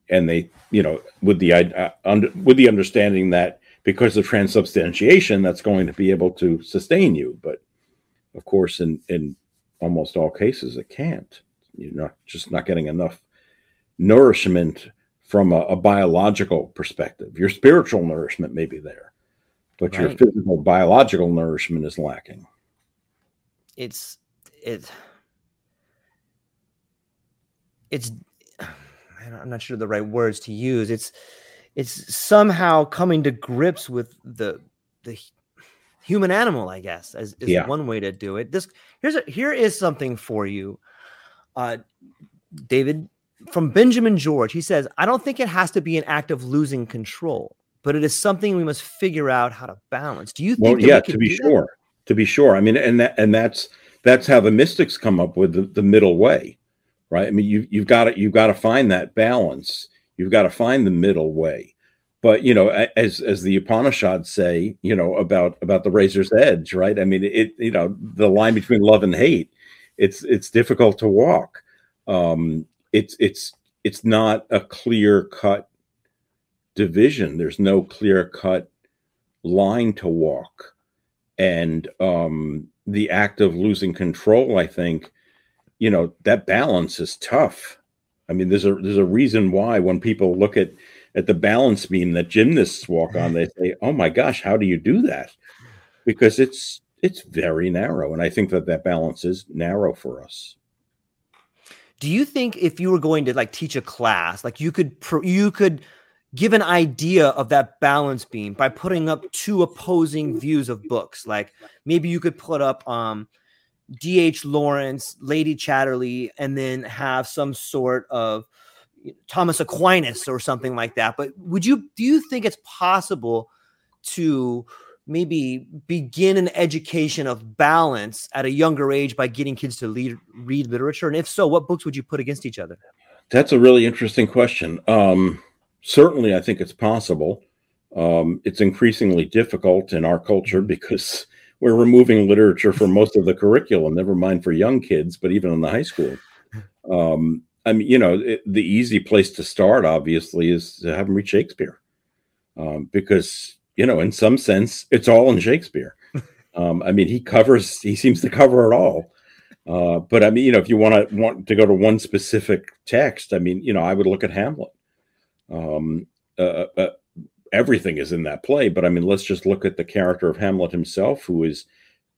and they you know with the uh, under, with the understanding that because of transubstantiation that's going to be able to sustain you. But of course in in almost all cases it can't. You're not just not getting enough nourishment from a, a biological perspective. Your spiritual nourishment may be there but right. your physical biological nourishment is lacking. It's it it's i'm not sure the right words to use. It's it's somehow coming to grips with the the human animal i guess as is yeah. one way to do it. This here's a here is something for you. Uh david from benjamin george he says i don't think it has to be an act of losing control but it is something we must figure out how to balance. Do you think? Well, yeah, to be sure, that? to be sure. I mean, and that and that's that's how the mystics come up with the, the middle way, right? I mean, you you've got to you've got to find that balance. You've got to find the middle way. But you know, as as the Upanishads say, you know about about the razor's edge, right? I mean, it you know the line between love and hate. It's it's difficult to walk. Um, it's it's it's not a clear cut division. There's no clear cut line to walk. And um, the act of losing control, I think, you know, that balance is tough. I mean, there's a there's a reason why when people look at at the balance beam that gymnasts walk on, they say, "Oh my gosh, how do you do that?" Because it's it's very narrow, and I think that that balance is narrow for us. Do you think if you were going to like teach a class, like you could you could give an idea of that balance beam by putting up two opposing views of books. Like maybe you could put up um, D.H. Lawrence, Lady Chatterley, and then have some sort of Thomas Aquinas or something like that. But would you do you think it's possible to maybe begin an education of balance at a younger age by getting kids to lead, read literature? And if so, what books would you put against each other? That's a really interesting question. Um, certainly, I think it's possible. Um, it's increasingly difficult in our culture mm-hmm. because we're removing literature from most of the curriculum, never mind for young kids, but even in the high school. Um, I mean, you know, it, the easy place to start, obviously, is to have them read Shakespeare, um, because you know, in some sense, it's all in Shakespeare. Um, I mean, he covers, he seems to cover it all. Uh, but I mean, you know, if you want to want to go to one specific text, I mean, you know, I would look at Hamlet. Um, uh, uh, uh, everything is in that play, but I mean, let's just look at the character of Hamlet himself, who is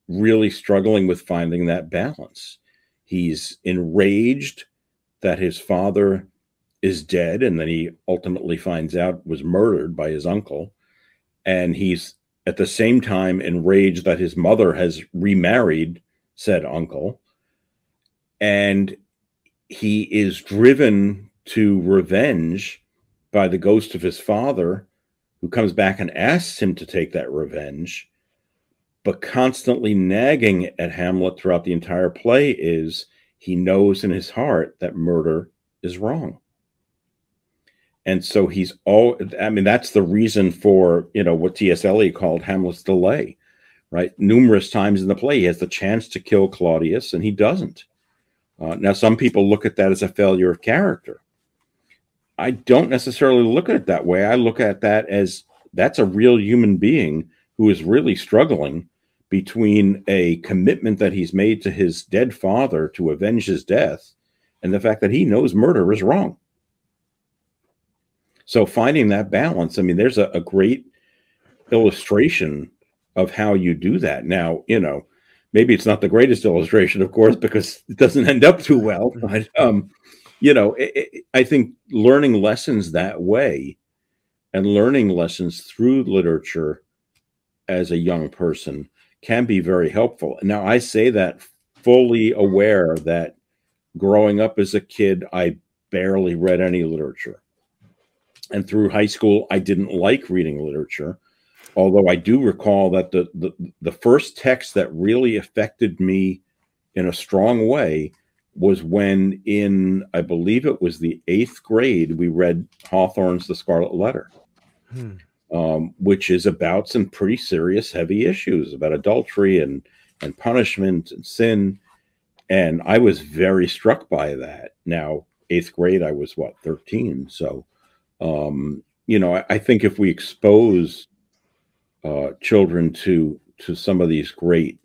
really struggling with finding that balance. He's enraged that his father is dead, and then he ultimately finds out was murdered by his uncle. And he's at the same time enraged that his mother has remarried said uncle. And he is driven to revenge by the ghost of his father, who comes back and asks him to take that revenge, but constantly nagging at Hamlet throughout the entire play is he knows in his heart that murder is wrong. And so he's all, I mean, that's the reason for, you know, what T.S. Eliot called Hamlet's delay, right? Numerous times in the play, he has the chance to kill Claudius and he doesn't. Uh, now, some people look at that as a failure of character. I don't necessarily look at it that way. I look at that as that's a real human being who is really struggling between a commitment that he's made to his dead father to avenge his death and the fact that he knows murder is wrong. So finding that balance, I mean, there's a, a great illustration of how you do that. Now, you know, maybe it's not the greatest illustration, of course, because it doesn't end up too well. But um, you know, it, it, I think learning lessons that way and learning lessons through literature as a young person can be very helpful. Now, I say that fully aware that growing up as a kid, I barely read any literature. And through high school, I didn't like reading literature. Although I do recall that the, the, the first text that really affected me in a strong way was when in I believe it was the eighth grade we read Hawthorne's The Scarlet Letter. hmm. um, which is about some pretty serious, heavy issues about adultery and and punishment and sin. And I was very struck by that. Now, eighth grade, I was what thirteen, so um, you know, I, I, think if we expose uh, children to to some of these great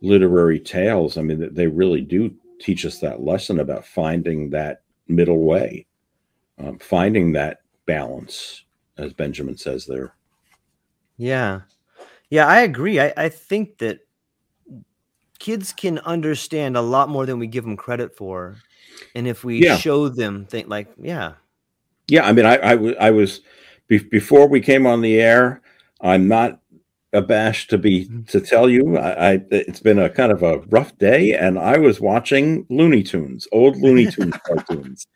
literary tales, I mean, they really do teach us that lesson about finding that middle way, um, finding that balance, as Benjamin says there. Yeah. Yeah, I agree. I, I think that kids can understand a lot more than we give them credit for. And if we yeah. show them think like, yeah. Yeah. I mean, I, I, I was, be, before we came on the air, I'm not abashed to be to tell you I, I, it's been a kind of a rough day and i was watching looney tunes old looney tunes cartoons.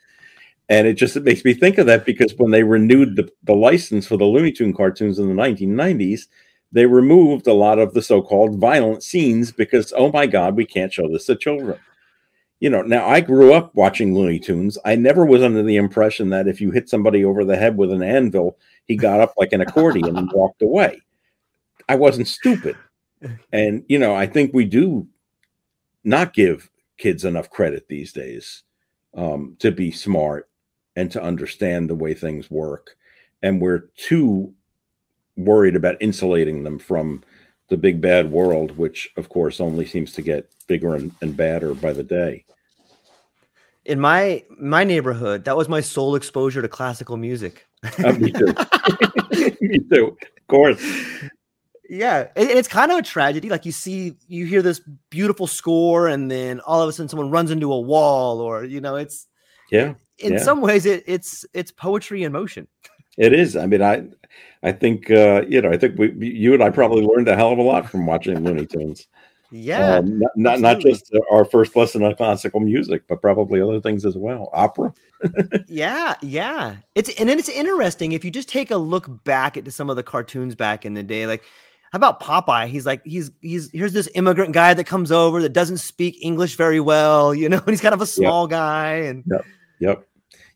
And it just it makes me think of that because when they renewed the, the license for the looney tune cartoons in the 1990s they removed a lot of the so-called violent scenes because oh my god we can't show this to children. You know now i grew up watching looney tunes. I never was under the impression that if you hit somebody over the head with an anvil he got up like an accordion and walked away I wasn't stupid. And you know, I think we do not give kids enough credit these days um, to be smart and to understand the way things work. And we're too worried about insulating them from the big bad world, which of course only seems to get bigger and, and badder by the day. In my my neighborhood, that was my sole exposure to classical music. uh, me too. me too. Of course yeah and it's kind of a tragedy like you see you hear this beautiful score and then all of a sudden someone runs into a wall or you know it's yeah in yeah. some ways it, it's it's poetry in motion. It is. I mean i i think uh you know i think we you and i probably learned a hell of a lot from watching looney tunes. Yeah um, not, not, not just our first lesson on classical music but probably other things as well. Opera? Yeah yeah. It's and then it's interesting if you just take a look back at some of the cartoons back in the day like how about Popeye? He's like, he's he's here's this immigrant guy that comes over that doesn't speak English very well, you know, and he's kind of a small yep. guy. And yep, yep,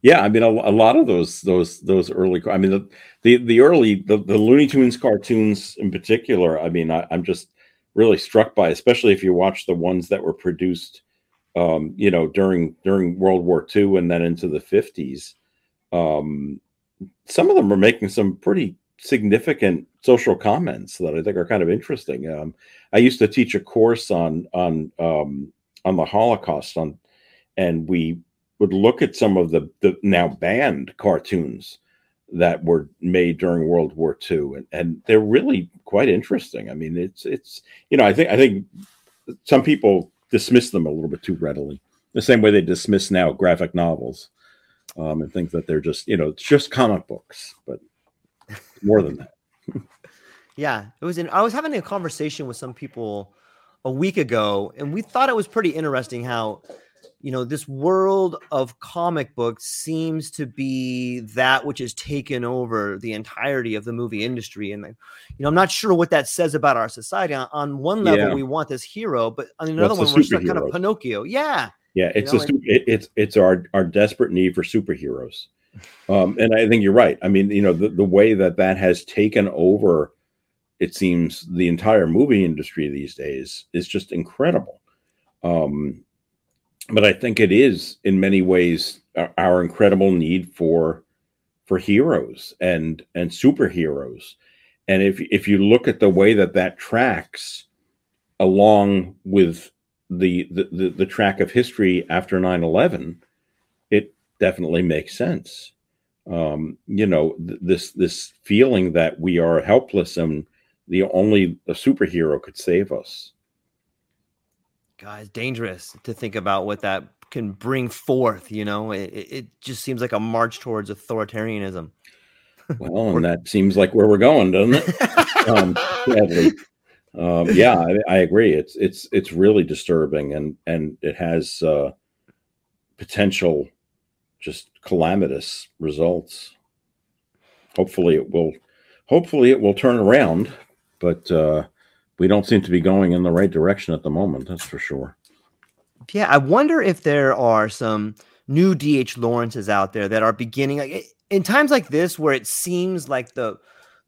yeah. I mean, a, a, lot of those those those early. I mean, the the, the early the, the Looney Tunes cartoons in particular. I mean, I, I'm just really struck by, especially if you watch the ones that were produced, um, you know, during during World War II and then into the 50s. Um, some of them are making some pretty significant social comments that I think are kind of interesting. Um, I used to teach a course on on um, on the Holocaust, on and we would look at some of the, the now banned cartoons that were made during World War II, and, and they're really quite interesting. I mean, it's it's you know I think I think some people dismiss them a little bit too readily, the same way they dismiss now graphic novels, um, and think that they're just you know it's just comic books, but more than that. yeah, it was. In, I was having a conversation with some people a week ago, and we thought it was pretty interesting how you know this world of comic books seems to be that which has taken over the entirety of the movie industry and you know i'm not sure what that says about our society on, on one level yeah. we want this hero but on another well, one we're just kind of pinocchio yeah yeah it's you know, a, and, it's it's our our desperate need for superheroes um, and I think you're right. I mean, you know, the, the way that that has taken over, it seems, the entire movie industry these days is just incredible. Um, but I think it is, in many ways, our, incredible need for for heroes and and superheroes. And if if you look at the way that that tracks along with the the, the, the track of history after 9 11, it definitely makes sense. Um, you know, th- this this feeling that we are helpless and the only a superhero could save us. God, it's dangerous to think about what that can bring forth. You know, it, it just seems like a march towards authoritarianism. Well, and that seems like where we're going, doesn't it? um, sadly. Um, yeah, I, I, agree. It's it's it's really disturbing, and and it has uh, potential just calamitous results. Hopefully it will hopefully it will turn around, but uh, we don't seem to be going in the right direction at the moment, that's for sure. Yeah, I wonder if there are some new DH Lawrences out there that are beginning like in times like this where it seems like the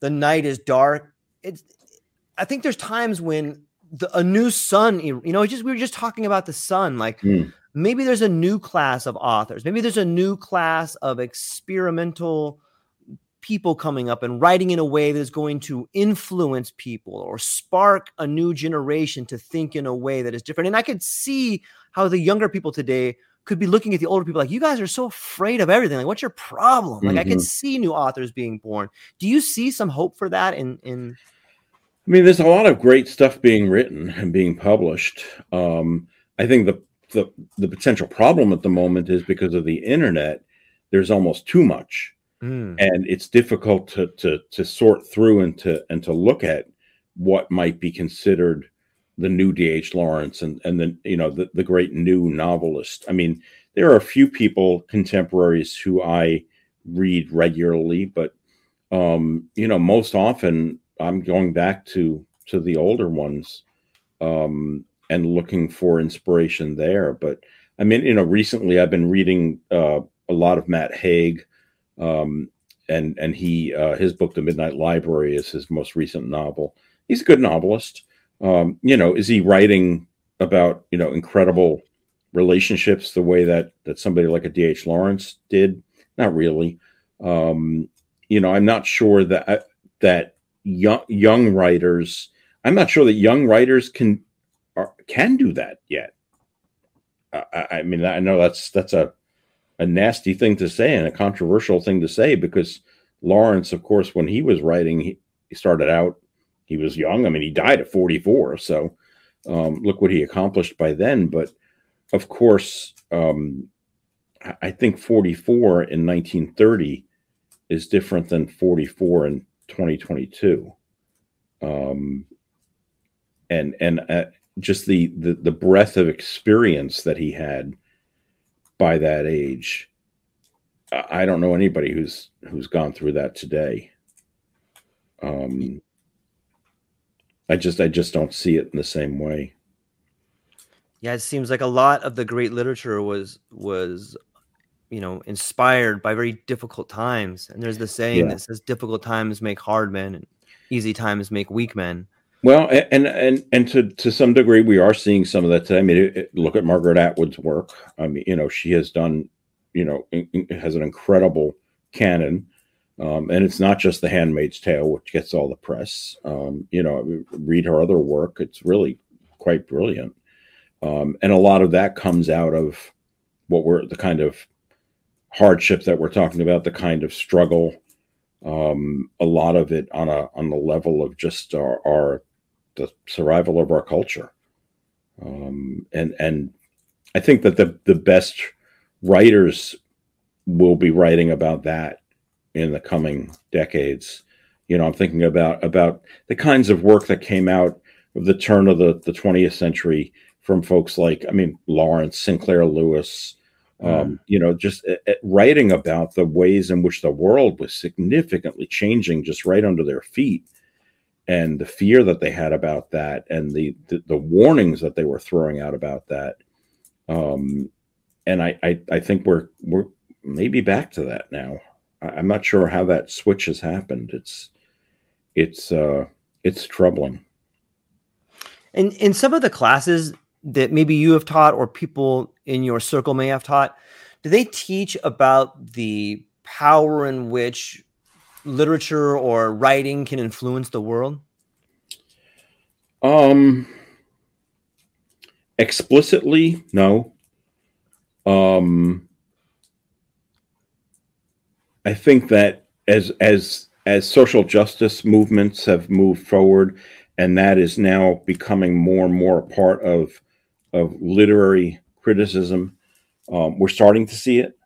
the night is dark, it's I think there's times when the, a new sun, you know, just we were just talking about the sun, like mm. maybe there's a new class of authors, maybe there's a new class of experimental people coming up and writing in a way that's going to influence people or spark a new generation to think in a way that is different. And I could see how the younger people today could be looking at the older people like you guys are so afraid of everything like what's your problem like mm-hmm. i can see new authors being born do you see some hope for that in in i mean there's a lot of great stuff being written and being published um i think the the, the potential problem at the moment is because of the internet there's almost too much mm. and it's difficult to to to sort through and to and to look at what might be considered the new D.H. Lawrence and and the you know the, the great new novelist. I mean, there are a few people contemporaries who I read regularly, but um, you know, most often I'm going back to to the older ones um, and looking for inspiration there. But I mean, you know, recently I've been reading uh, a lot of Matt Haig, um, and and he uh, his book, The Midnight Library, is his most recent novel. He's a good novelist um, you know, is he writing about you know incredible relationships the way that that somebody like a D.H. Lawrence did? Not really. Um, you know, I'm not sure that that young young writers. I'm not sure that young writers can are, can do that yet. I, I mean, I know that's that's a a nasty thing to say and a controversial thing to say because Lawrence, of course, when he was writing, he, he started out he was young. I mean, he died at 44. So um, look what he accomplished by then. But of course, um, I think 44 in 1930 is different than 44 in 2022. Um, and and uh, just the, the the breadth of experience that he had by that age. I don't know anybody who's who's gone through that today. Um, I just I just don't see it in the same way. Yeah, it seems like a lot of the great literature was was you know inspired by very difficult times. And there's the saying yeah. that says difficult times make hard men and easy times make weak men. Well, and and and to to some degree, we are seeing some of that today. I mean, it, it, look at Margaret Atwood's work. I mean, you know, she has done, you know, has an incredible canon. Um, and it's not just The Handmaid's Tale, which gets all the press. Um, you know, read her other work; it's really quite brilliant. Um, and a lot of that comes out of what we're the kind of hardship that we're talking about, the kind of struggle. Um, a lot of it on a on the level of just our, our the survival of our culture. Um, and and I think that the the best writers will be writing about that in the coming decades. You know, I'm thinking about about the kinds of work that came out of the turn of the, the 20th century from folks like, I mean, Lawrence, Sinclair Lewis, um, you know, just uh, writing about the ways in which the world was significantly changing just right under their feet and the fear that they had about that and the, the, the warnings that they were throwing out about that. Um, and I, I, I think we're, we're maybe back to that now. I'm not sure how that switch has happened. It's it's uh, it's troubling. And in some of the classes that maybe you have taught or people in your circle may have taught, do they teach about the power in which literature or writing can influence the world? Um explicitly, no. Um I think that as as as social justice movements have moved forward, and that is now becoming more and more a part of of literary criticism, um, we're starting to see it,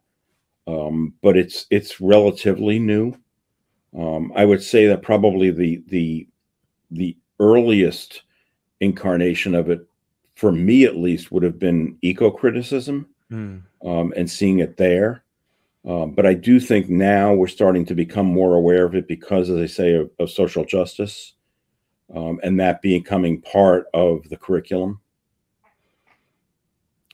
um, but it's it's relatively new. Um, I would say that probably the the the earliest incarnation of it, for me at least, would have been eco criticism, mm. and seeing it there. Um, but I do think now we're starting to become more aware of it because, as I say, of, of social justice um, and that becoming part of the curriculum.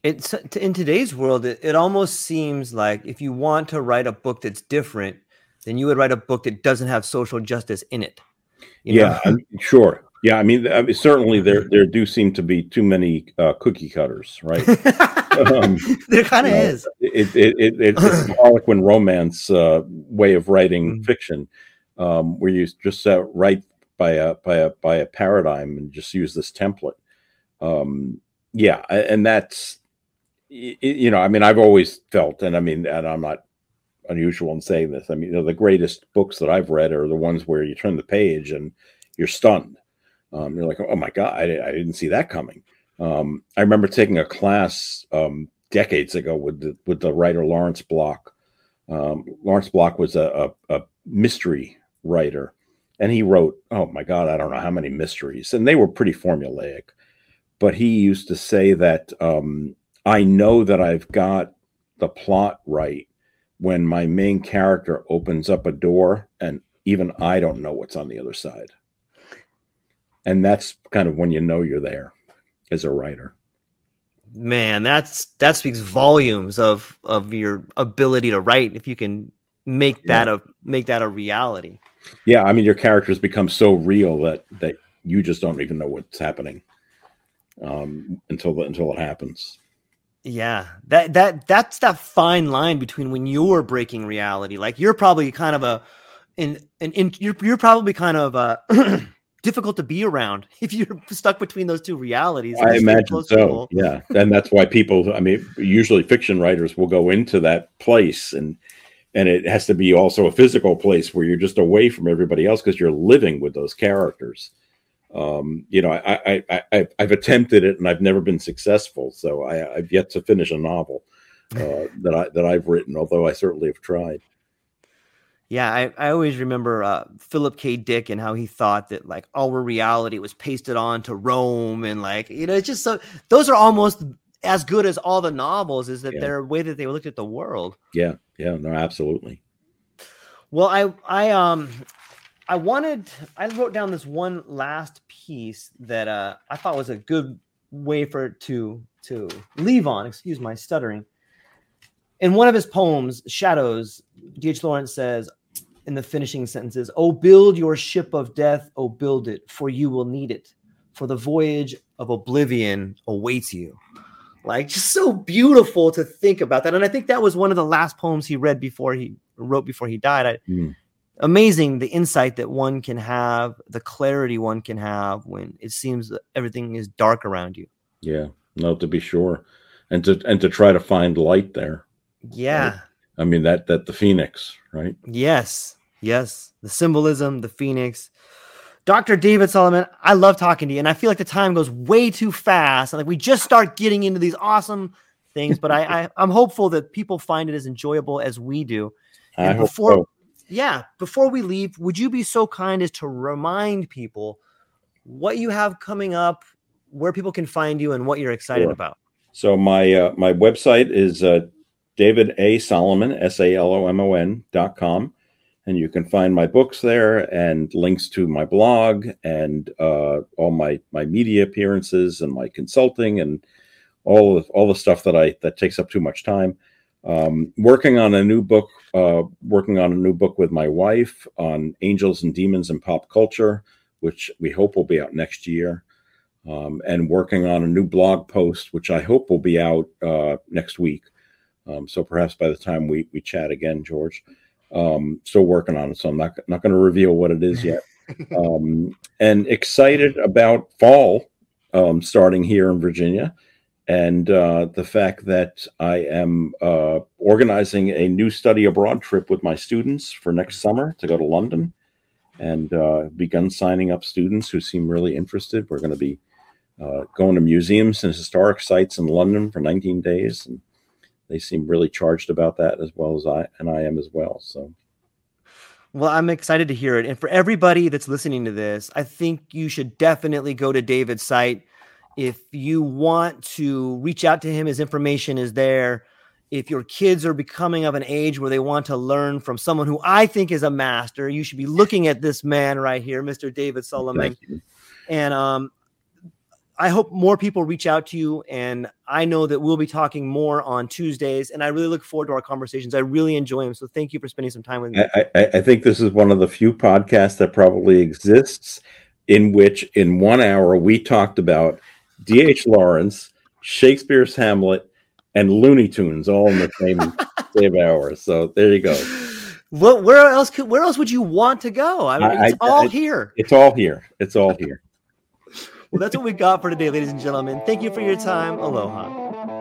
It's in today's world, it, it almost seems like if you want to write a book that's different, then you would write a book that doesn't have social justice in it. yeah, I mean, sure. Yeah, I mean, I mean, certainly there there do seem to be too many uh, cookie cutters, right? um, there kind of is. It, it, it, it it's a Harlequin romance uh, way of writing mm-hmm. fiction, um, where you just uh, write by a by a by a paradigm and just use this template. Um, yeah, and that's you know, I mean, I've always felt, and I mean, and I'm not unusual in saying this. I mean, you know, the greatest books that I've read are the ones where you turn the page and you're stunned. Um, you're like, oh my god, I, I didn't see that coming. Um, I remember taking a class um, decades ago with the with the writer Lawrence Block. Um, Lawrence Block was a, a, a mystery writer, and he wrote, oh my god, I don't know how many mysteries, and they were pretty formulaic. But he used to say that um, I know that I've got the plot right when my main character opens up a door and even I don't know what's on the other side. And that's kind of when you know you're there as a writer. Man, that's that speaks volumes of of your ability to write if you can make that yeah. a make that a reality. Yeah, I mean your characters become so real that that you just don't even know what's happening um, until until it happens. Yeah, that that that's that fine line between when you're breaking reality. Like you're probably kind of a, in in, in you're you're probably kind of uh difficult to be around if you're stuck between those two realities. I imagine so. Yeah, and that's why people. I mean, usually fiction writers will go into that place, and and it has to be also a physical place where you're just away from everybody else because you're living with those characters um, you know, I, I, I, have attempted it and I've never been successful. So I, have yet to finish a novel uh, that I that I've written, although I certainly have tried. Yeah, I, I always remember uh, Philip K. Dick and how he thought that like our reality was pasted on to Rome and like you know it's just so those are almost as good as all the novels is that yeah. their way that they looked at the world. Yeah, yeah, no, absolutely. Well, I I um I wanted I wrote down this one last piece that uh, I thought was a good way for to to leave on. Excuse my stuttering. In one of his poems, Shadows, D.H. Lawrence says in the finishing sentences, "Oh, build your ship of death, oh, build it, for you will need it, for the voyage of oblivion awaits you." Like, just so beautiful to think about that. And I think that was one of the last poems he read before he wrote before he died. I, mm amazing the insight that one can have, the clarity one can have when it seems that everything is dark around you. Yeah, no, to be sure, and to and to try to find light there. Yeah, right? I mean that that the phoenix, right? Yes, yes, the symbolism, the phoenix. Dr. David Salomon, I love talking to you, and I feel like the time goes way too fast. And like we just start getting into these awesome things, but I, I I'm hopeful that people find it as enjoyable as we do. And I before so yeah, before we leave, would you be so kind as to remind people what you have coming up, where people can find you, and what you're excited sure. about? So my uh, my website is uh, David A Salomon S A L O M O N dot com, and you can find my books there and links to my blog and uh, all my my media appearances and my consulting and all of all the stuff that I that takes up too much time. Um, working on a new book, uh, working on a new book with my wife on angels and demons and pop culture, which we hope will be out next year. Um, and working on a new blog post, which I hope will be out uh, next week. Um, so perhaps by the time we, we chat again, George, um, still working on it. So I'm not, not going to reveal what it is yet. Um, and excited about fall um, starting here in Virginia and uh, the fact that I am uh, organizing a new study abroad trip with my students for next summer to go to London and uh, begun signing up students who seem really interested. We're going to be uh, going to museums and historic sites in London for 19 days, and they seem really charged about that as well as I and I am as well. So. Well, I'm excited to hear it. And for everybody that's listening to this, I think you should definitely go to David's site if you want to reach out to him, his information is there. If your kids are becoming of an age where they want to learn from someone who I think is a master, you should be looking at this man right here, Mr. David Salomon. And um, I hope more people reach out to you. And I know that we'll be talking more on Tuesdays. And I really look forward to our conversations. I really enjoy them. So thank you for spending some time with me. I, I, I think this is one of the few podcasts that probably exists in which, in one hour, we talked about D.H. Lawrence, Shakespeare's Hamlet, and Looney Tunes all in the same same hour. So there you go. Well, where else could where else would you want to go? I mean, it's I- all I- here. It's all here. It's all here. Well, that's what we got for today, ladies and gentlemen. Thank you for your time. Aloha.